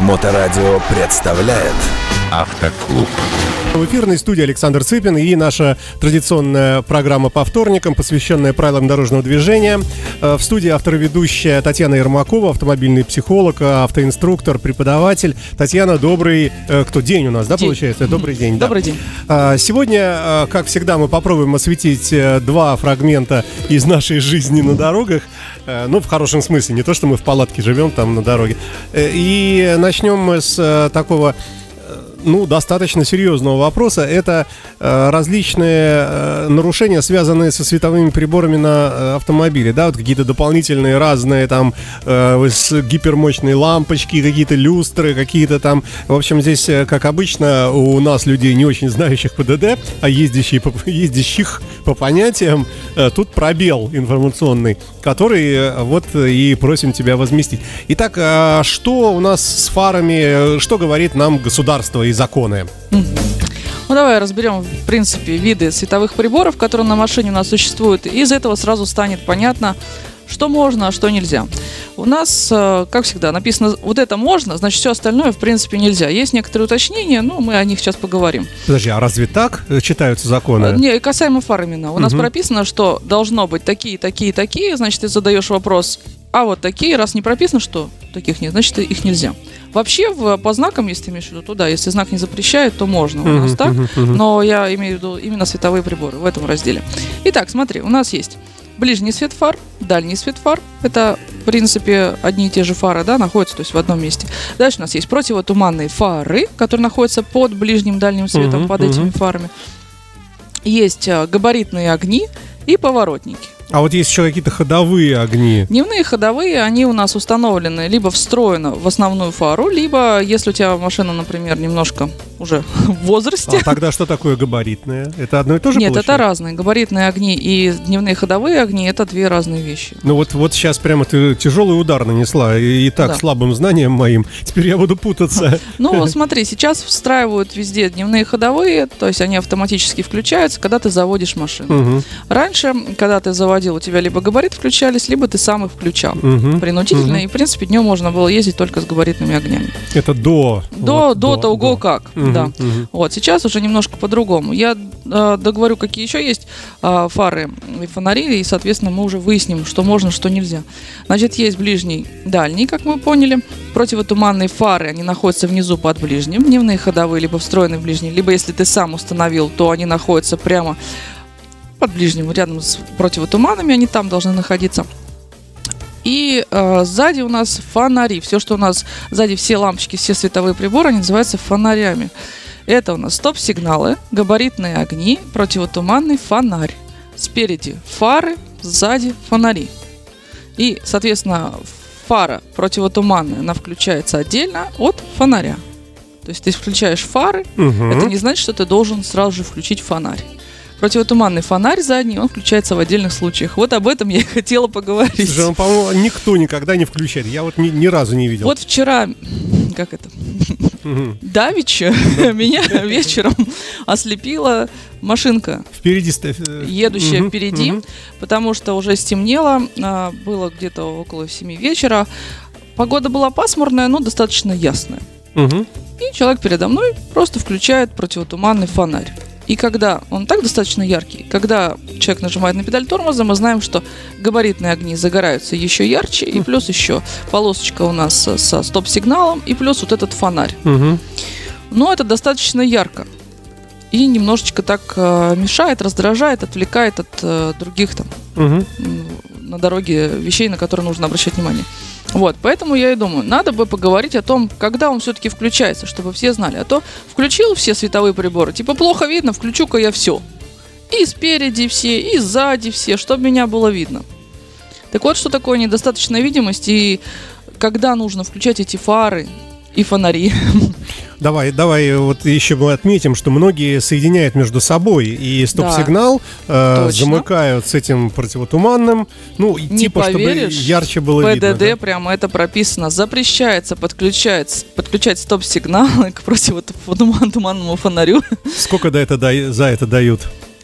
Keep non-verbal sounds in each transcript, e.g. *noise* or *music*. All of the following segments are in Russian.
Моторадио представляет Автоклуб. В эфирной студии Александр Цыпин и наша традиционная программа по вторникам, посвященная правилам дорожного движения. Э, в студии автор и ведущая Татьяна Ермакова, автомобильный психолог, автоинструктор, преподаватель. Татьяна, добрый, э, кто день у нас, да, День. получается? Добрый день. да. Добрый день. А, Сегодня, э, как всегда, мы попробуем осветить э, два фрагмента из нашей жизни на дорогах. Э, Ну, в хорошем смысле, не то, что мы в палатке живем там на дороге. Э, И начнем мы с э, такого ну, достаточно серьезного вопроса. Это э, различные э, нарушения, связанные со световыми приборами на э, автомобиле, да, вот какие-то дополнительные разные там э, гипермощные лампочки, какие-то люстры, какие-то там, в общем, здесь, э, как обычно, у нас людей не очень знающих ПДД, а ездящих по, *laughs* ездящих по понятиям, э, тут пробел информационный, который э, вот и просим тебя возместить. Итак, а что у нас с фарами, э, что говорит нам государство и законы? Ну давай разберем, в принципе, виды световых приборов, которые на машине у нас существуют. И из этого сразу станет понятно, что можно, а что нельзя. У нас, э, как всегда, написано, вот это можно, значит, все остальное, в принципе, нельзя. Есть некоторые уточнения, но мы о них сейчас поговорим. Подожди, а разве так э, читаются законы? Э, Не, касаемо фар именно. У нас Мгм. прописано, что должно быть такие, такие, такие. Значит, ты задаешь вопрос, а вот такие, раз не прописано, что таких нет, значит, их нельзя. Вообще, в, по знакам, если ты имеешь в виду туда, если знак не запрещает, то можно у нас так. Но я имею в виду именно световые приборы в этом разделе. Итак, смотри, у нас есть ближний свет фар, дальний свет фар. Это, в принципе, одни и те же фары, да, находятся, то есть в одном месте. Дальше у нас есть противотуманные фары, которые находятся под ближним дальним светом, под этими фарами. Есть а, габаритные огни и поворотники. А вот есть еще какие-то ходовые огни. Дневные ходовые, они у нас установлены либо встроено в основную фару, либо, если у тебя машина, например, немножко уже *laughs* в возрасте, А тогда что такое габаритное? Это одно и то же Нет, это получается? разные. Габаритные огни и дневные ходовые огни это две разные вещи. Ну вот, вот сейчас прямо ты тяжелый удар нанесла, и, и так Да. слабым знанием моим. Теперь я буду путаться. *laughs* Ну, *laughs* смотри, сейчас встраивают везде дневные ходовые, то есть они автоматически включаются, когда ты заводишь машину. Мгм, Раньше, когда ты заводил, у тебя либо габариты включались, либо ты сам их включал. мгм. Принудительно, Мгм. и, в принципе, днем можно было ездить только с габаритными огнями. Это до. До, вот, до того, как, Да. мгм. Вот, сейчас уже немножко по-другому. Я э, договорю, какие еще есть э, фары и фонари, и, соответственно, мы уже выясним, что можно, что нельзя. Значит, есть ближний, дальний, как мы поняли. Противотуманные фары, они находятся внизу под ближним. Дневные ходовые, либо встроенные в ближний, либо если ты сам установил, то они находятся прямо под ближним, рядом с противотуманами, они там должны находиться. И э, сзади у нас фонари. Все, что у нас сзади, все лампочки, все световые приборы, они называются фонарями. Это у нас стоп-сигналы, габаритные огни, противотуманный фонарь. Спереди фары, сзади фонари. И, соответственно, фара противотуманная, она включается отдельно от фонаря. То есть ты включаешь фары, Мгм. это не значит, что ты должен сразу же включить фонарь. Противотуманный фонарь задний, он включается в отдельных случаях. Вот об этом я и хотела поговорить. Слушай, он, по-моему, никто никогда не включает. Я вот ни, ни разу не видел. Вот вчера, как это, давича *laughs* меня вечером ослепила машинка, Впереди э, едущая впереди, потому что уже стемнело, а, было где-то около 7 вечера. Погода была пасмурная, но достаточно ясная. И человек передо мной просто включает противотуманный фонарь. И когда он так достаточно яркий, когда человек нажимает на педаль тормоза, мы знаем, что габаритные огни загораются еще ярче, и плюс еще полосочка у нас со, со стоп-сигналом, и плюс вот этот фонарь. Мгм. Но это достаточно ярко. И немножечко так э, мешает, раздражает, отвлекает от э, других там м, на дороге вещей, на которые нужно обращать внимание. Вот, поэтому я и думаю, надо бы поговорить о том, когда он все-таки включается, чтобы все знали. А то включил все световые приборы, типа плохо видно, включу-ка я все. И спереди все, и сзади все, чтобы меня было видно. Так вот, что такое недостаточная видимость и когда нужно включать эти фары и фонари. *laughs* Давай, давай, вот еще мы отметим, что многие соединяют между собой и стоп-сигнал э, Точно. замыкают с этим противотуманным, ну, Не типа, поверишь, чтобы ярче было В видно. ПДД да? прямо это прописано. Запрещается подключать, подключать стоп-сигналы *laughs* к противотуманному фонарю. Сколько да это да- за это дают?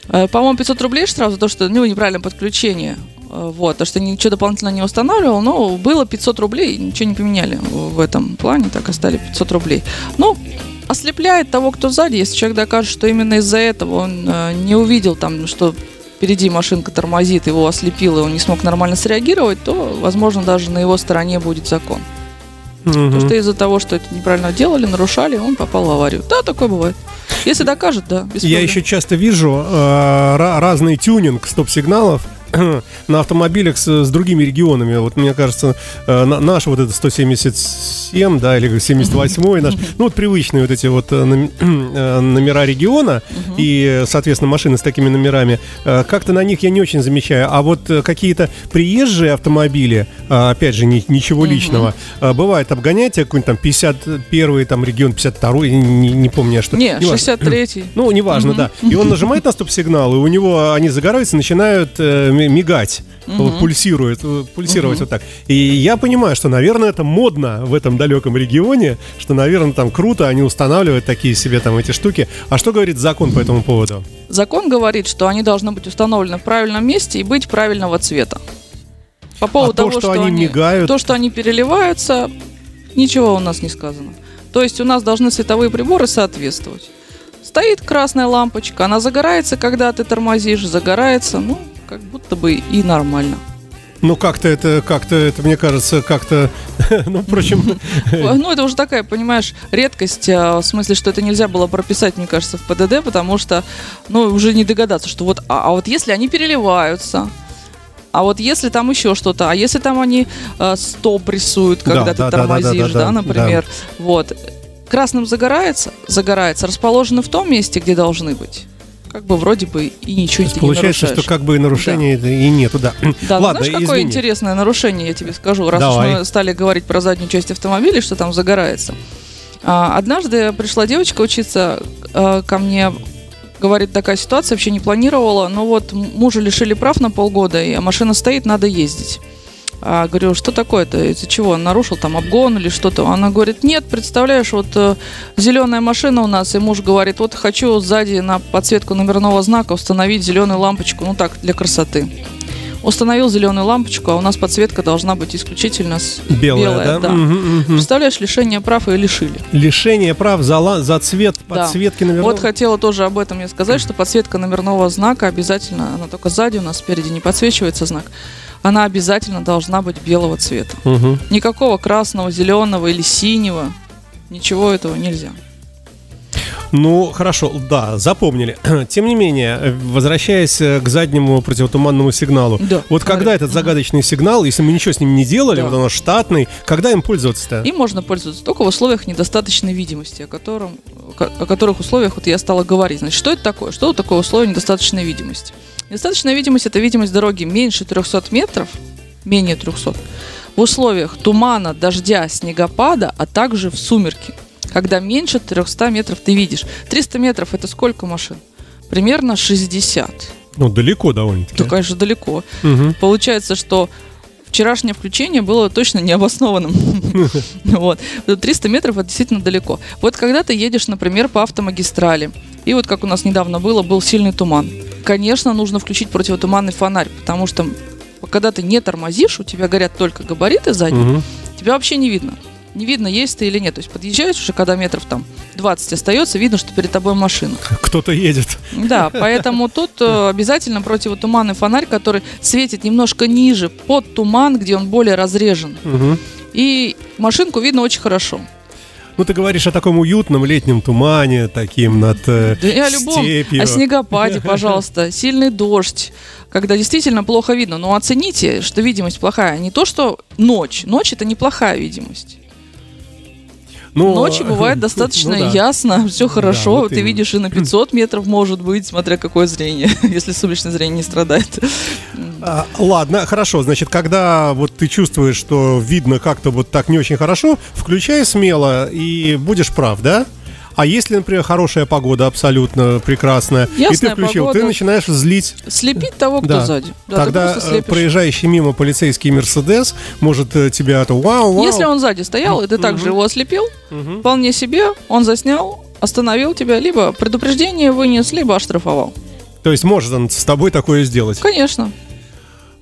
Э, По-моему, 500 рублей штраф за то, что ну, неправильное подключение. Э, Вот, то что ничего дополнительно не устанавливал, но было 500 рублей, ничего не поменяли в этом плане, так остали 500 рублей. Ну, ослепляет того, кто сзади, если человек докажет, что именно из-за этого он э, не увидел там, что впереди машинка тормозит, его ослепило, и он не смог нормально среагировать, то, возможно, даже на его стороне будет закон. Мгм. Потому что из-за того, что это неправильно делали, нарушали, он попал в аварию. Да, такое бывает. Если докажет, да, Я еще часто вижу э, ра- разный тюнинг стоп-сигналов *clears throat* на автомобилях с, с другими регионами. Вот мне кажется, э, на- наш вот это 177, да, или 78 наш, ну вот привычные вот эти вот э, *clears throat* э, номера региона и, соответственно, машины с такими номерами, э, как-то на них я не очень замечаю. А вот какие-то приезжие автомобили, э, опять же, ни- ничего личного, э, бывает обгоняете какой-нибудь там 51 там регион, 52 не, не помню я что. Не, Неважно. 63-й. Ну, неважно, да. И он *laughs* нажимает на стоп-сигнал, и у него они загораются, начинают э, мигать, вот пульсирует, э, пульсировать вот так. И я понимаю, что, наверное, это модно в этом далеком регионе, что, наверное, там круто, они устанавливают такие себе там эти штуки. А что говорит закон по этому поводу? Закон говорит, что они должны быть установлены в правильном месте и быть правильного цвета. По поводу А то, того, что они мигают? то, что они переливаются, ничего у нас не сказано. То есть у нас должны световые приборы соответствовать. Стоит красная лампочка, она загорается, когда ты тормозишь, загорается, ну, как будто бы и нормально. Ну, как-то это, как-то это, мне кажется, как-то, *laughs* ну, впрочем, *laughs* Ну, это уже такая, понимаешь, редкость, а, в смысле, что это нельзя было прописать, мне кажется, в ПДД, потому что, ну, уже не догадаться, что вот, а, а вот если они переливаются, а вот если там еще что-то, а если там они э, стоп рисуют, Да, когда да, ты да, тормозишь, да, да, да, да, например, вот, красным загорается, загорается, расположены в том месте, где должны быть. Как бы вроде бы и ничего не получается, нарушаешь. что как бы и нарушения и нету, да. Да, ну, Ладно, знаешь, какое извини. интересное нарушение, я тебе скажу, раз Давай. уж мы стали говорить про заднюю часть автомобиля, что там загорается. А, однажды пришла девочка учиться а, ко мне, говорит, такая ситуация, вообще не планировала, но вот мужа лишили прав на полгода, и машина стоит, надо ездить. А, говорю, что такое-то? Из-за чего? Он нарушил там обгон или что-то? Она говорит, нет, представляешь, вот зеленая машина у нас, и муж говорит, вот хочу сзади на подсветку номерного знака установить зеленую лампочку, ну так, для красоты. Установил зеленую лампочку, а у нас подсветка должна быть исключительно с... Белая, да? Мгм, мгм. Представляешь, лишение прав и лишили. Лишение прав за, ла- за цвет Да. подсветки наверное. Вот хотела тоже об этом я сказать, что подсветка номерного знака обязательно, она только сзади у нас, спереди не подсвечивается знак, она обязательно должна быть белого цвета. Мгм. Никакого красного, зеленого или синего, ничего этого нельзя. Ну, хорошо, да, запомнили. *clears throat* Тем не менее, возвращаясь э, к заднему противотуманному сигналу. Да, Вот когда этот загадочный сигнал, если мы ничего с ним не делали, Да. вот он штатный, когда им пользоваться-то? Им можно пользоваться только в условиях недостаточной видимости, о, котором, о которых условиях вот я стала говорить. Значит, что это такое? Что такое условие недостаточной видимости? Недостаточная видимость – это видимость дороги меньше 300 метров, менее 300, в условиях тумана, дождя, снегопада, а также в сумерки, когда меньше 300 метров ты видишь. 300 метров – это сколько машин? Примерно 60. Ну, далеко довольно-таки. То, конечно, далеко. Мгм. Получается, что вчерашнее включение было точно необоснованным. *laughs* Вот. 300 метров это действительно далеко. Вот когда ты едешь, например, по автомагистрали, и вот как у нас недавно было, был сильный туман. Конечно, нужно включить противотуманный фонарь, потому что когда ты не тормозишь, у тебя горят только габариты сзади, тебя вообще не видно. Не видно, есть ты или нет. То есть подъезжаешь уже, когда метров там 20 остается, видно, что перед тобой машина. Кто-то едет. Да, поэтому тут э, обязательно противотуманный фонарь, который светит немножко ниже, под туман, где он более разрежен. Мгм. И машинку видно очень хорошо. Ну, ты говоришь о таком уютном летнем тумане, таким над э, Да о любом, степью. о снегопаде, *laughs* пожалуйста, сильный дождь, когда действительно плохо видно. Но оцените, что видимость плохая. Не то, что ночь. Ночь это неплохая видимость. Ну, Ночью *laughs* бывает достаточно ну да. ясно, *laughs* все хорошо. вот Ты именно. видишь и на *clears throat* 500 метров, может быть, смотря какое зрение, *laughs* если солнечное зрение не страдает. А, ладно, хорошо. Значит, когда вот ты чувствуешь, что видно как-то вот так не очень хорошо, включай смело и будешь прав, да? А если, например, хорошая погода абсолютно прекрасная, и ты Ясная включил, погода. ты начинаешь злить. Слепить того, кто Да. сзади. Да, Тогда э, проезжающий мимо полицейский Мерседес может э, тебя то вау, вау. Если он сзади стоял, и ты также его ослепил, Мгм. вполне себе, он заснял, остановил тебя, либо предупреждение вынес, либо оштрафовал. То есть может он с тобой такое сделать. Конечно.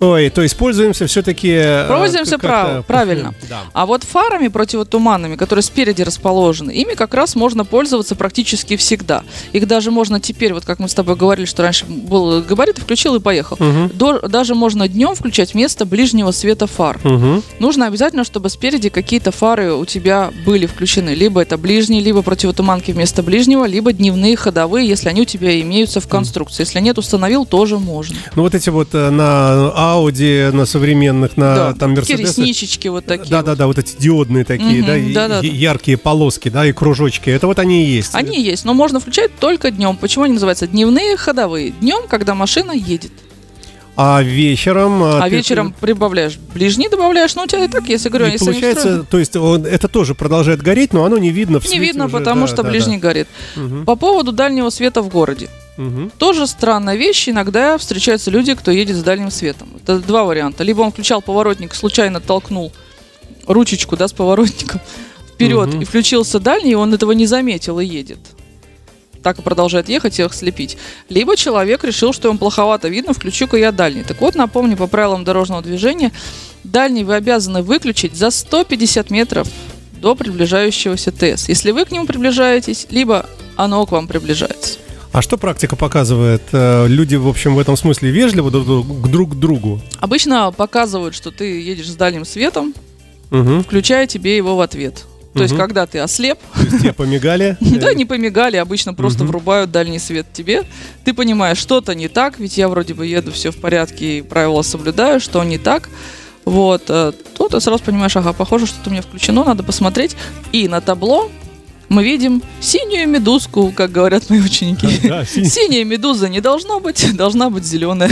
Ой, то есть пользуемся все-таки... э, Пользуемся прав- правильно. *laughs* Да. А вот фарами противотуманными, которые спереди расположены, ими как раз можно пользоваться практически всегда. Их даже можно теперь, вот как мы с тобой говорили, что раньше был габарит, включил и поехал. Мгм. До- даже можно днем включать вместо ближнего света фар. Мгм. Нужно обязательно, чтобы спереди какие-то фары у тебя были включены. Либо это ближние, либо противотуманки вместо ближнего, либо дневные ходовые, если они у тебя имеются в конструкции. Если нет, установил, тоже можно. Ну вот эти вот э, на Ауди, на современных, на да, там Мерседесах. ресничечки вот такие. Да, вот. да, да, вот эти диодные такие, Мгм, да, да-да-да. и яркие полоски, да, и кружочки. Это вот они и есть. Они есть, но можно включать только днем. Почему они называются дневные ходовые? Днем, когда машина едет. А вечером... А ты- вечером прибавляешь ближний, добавляешь, ну у тебя и так, если говорю, И если они получается, то есть он, это тоже продолжает гореть, но оно не видно в не видно, уже, потому да, что да, да. ближний горит. Мгм, По поводу дальнего света в городе. мгм. Тоже странная вещь. Иногда встречаются люди, кто едет с дальним светом. Это два варианта. Либо он включал поворотник, случайно толкнул ручечку да, с поворотником *laughs* вперед Мгм. и включился дальний, и он этого не заметил и едет. Так и продолжает ехать и их слепить. Либо человек решил, что ему плоховато видно, включу-ка я дальний. Так вот, напомню, по правилам дорожного движения, дальний вы обязаны выключить за 150 метров до приближающегося ТС. Если вы к нему приближаетесь, либо оно к вам приближается. А что практика показывает? Э, Люди, в общем, в этом смысле вежливы друг к другу. Обычно показывают, что ты едешь с дальним светом, Мгм. включая тебе его в ответ. То есть, Мгм. когда ты ослеп, То есть Тебе помигали. *laughs* да, не помигали, обычно просто врубают дальний свет тебе. Ты понимаешь, что-то не так, ведь я вроде бы еду, все в порядке, и правила соблюдаю, что не так. Вот, э, то ты сразу понимаешь, ага, похоже, что-то у меня включено, надо посмотреть. И на табло мы видим синюю медузку, как говорят мои ученики. Да. Синяя медуза не должно быть, должна быть *laughs* зеленая.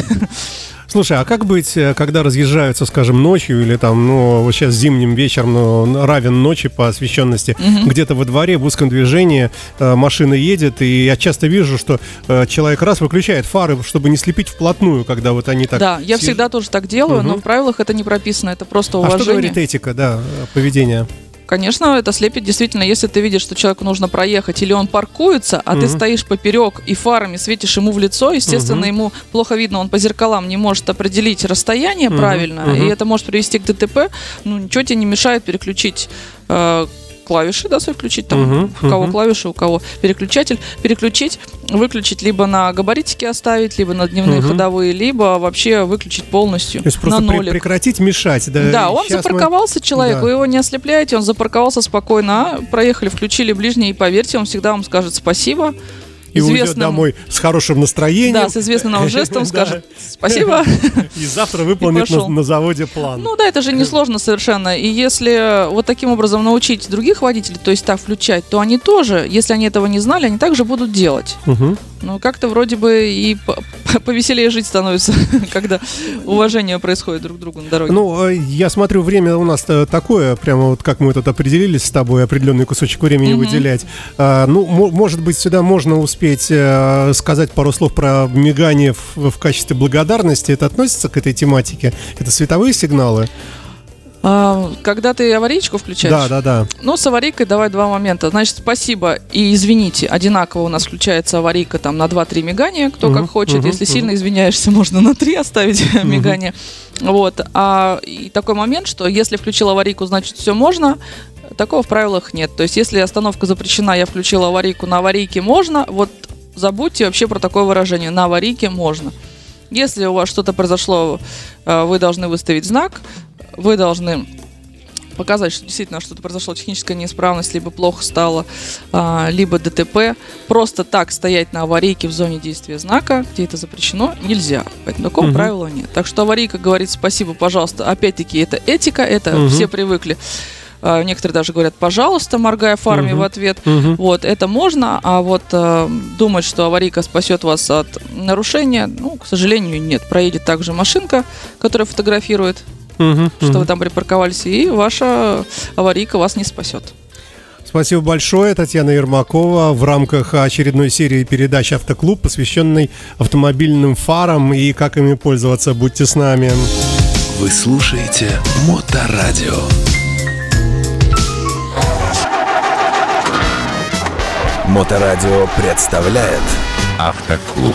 Слушай, а как быть, э, когда разъезжаются, скажем, ночью или там, ну, вот сейчас зимним вечером, ну, равен ночи по освещенности, Мгм. где-то во дворе в узком движении э, машина едет, и я часто вижу, что э, человек раз выключает фары, чтобы не слепить вплотную, когда вот они так... Да, я всегда тоже так делаю, но Мгм. в правилах это не прописано, это просто А уважение. что говорит этика, да, э, поведение? Конечно, это слепит действительно, если ты видишь, что человеку нужно проехать, или он паркуется, а ты Мгм. стоишь поперек и фарами светишь ему в лицо, естественно, Мгм. ему плохо видно, он по зеркалам не может определить расстояние Мгм. правильно, Мгм. и это может привести к ДТП. Ну, ничего тебе не мешает переключить э, клавиши, да, свои включить, там, Мгм. у кого Мгм. клавиши, у кого переключатель, переключить, выключить, либо на габаритики оставить, либо на дневные Мгм. ходовые, либо вообще выключить полностью То есть просто на нолик. прекратить мешать, да? Да, он щас мы- запарковался человек, Да. вы его не ослепляете, он запарковался спокойно, а, проехали, включили ближний, и поверьте, он всегда вам скажет спасибо. И уйдет домой с хорошим настроением. Да, с известным нам *laughs* жестом скажет *laughs* спасибо. И завтра выполнит на, на заводе план. Ну да, это же несложно совершенно. И если вот таким образом научить других водителей, то есть так включать, то они тоже, если они этого не знали, они также будут делать. Мгм. Ну, как-то вроде бы и *laughs* по- повеселее жить становится, когда уважение происходит друг к другу на дороге. Ну, э, я смотрю, время у нас такое, прямо вот как мы тут определились с тобой, определенный кусочек времени Мгм. выделять. А, ну, мо- может быть, сюда можно успеть э, сказать пару слов про мигание в, в качестве благодарности. Это относится к этой тематике? Это световые сигналы? А, когда ты аварийку включаешь, Да, да, да. Ну, с аварийкой давай два момента. Значит, спасибо и извините. Одинаково у нас включается аварийка там на 2-3 мигания, кто Мгм, как хочет. мгм, Если мгм. сильно извиняешься, можно на 3 оставить *laughs* мигание. Вот. А и такой момент, что если включил аварийку, значит все можно. Такого в правилах нет. То есть, если остановка запрещена, я включил аварийку, на аварийке можно, вот забудьте вообще про такое выражение. На аварийке можно. Если у вас что-то произошло, э, вы должны выставить знак, вы должны показать, что действительно что-то произошло, техническая неисправность, либо плохо стало, а, либо ДТП. Просто так стоять на аварийке в зоне действия знака, где это запрещено, нельзя. Поэтому такого Мгм. правила нет. Так что аварийка говорит спасибо, пожалуйста. Опять-таки, это этика, это Мгм. все привыкли. А, Некоторые даже говорят, пожалуйста, моргая фарами Мгм. в ответ. Мгм. Вот, это можно, а вот э, думать, что аварийка спасет вас от нарушения, ну, к сожалению, нет. Проедет также машинка, которая фотографирует, Мгм. что вы там припарковались, и ваша аварийка вас не спасет. Спасибо большое, Татьяна Ермакова, в рамках очередной серии передач «Автоклуб», посвященной автомобильным фарам и как ими пользоваться. Будьте с нами. Вы слушаете Моторадио. Моторадио представляет Автоклуб.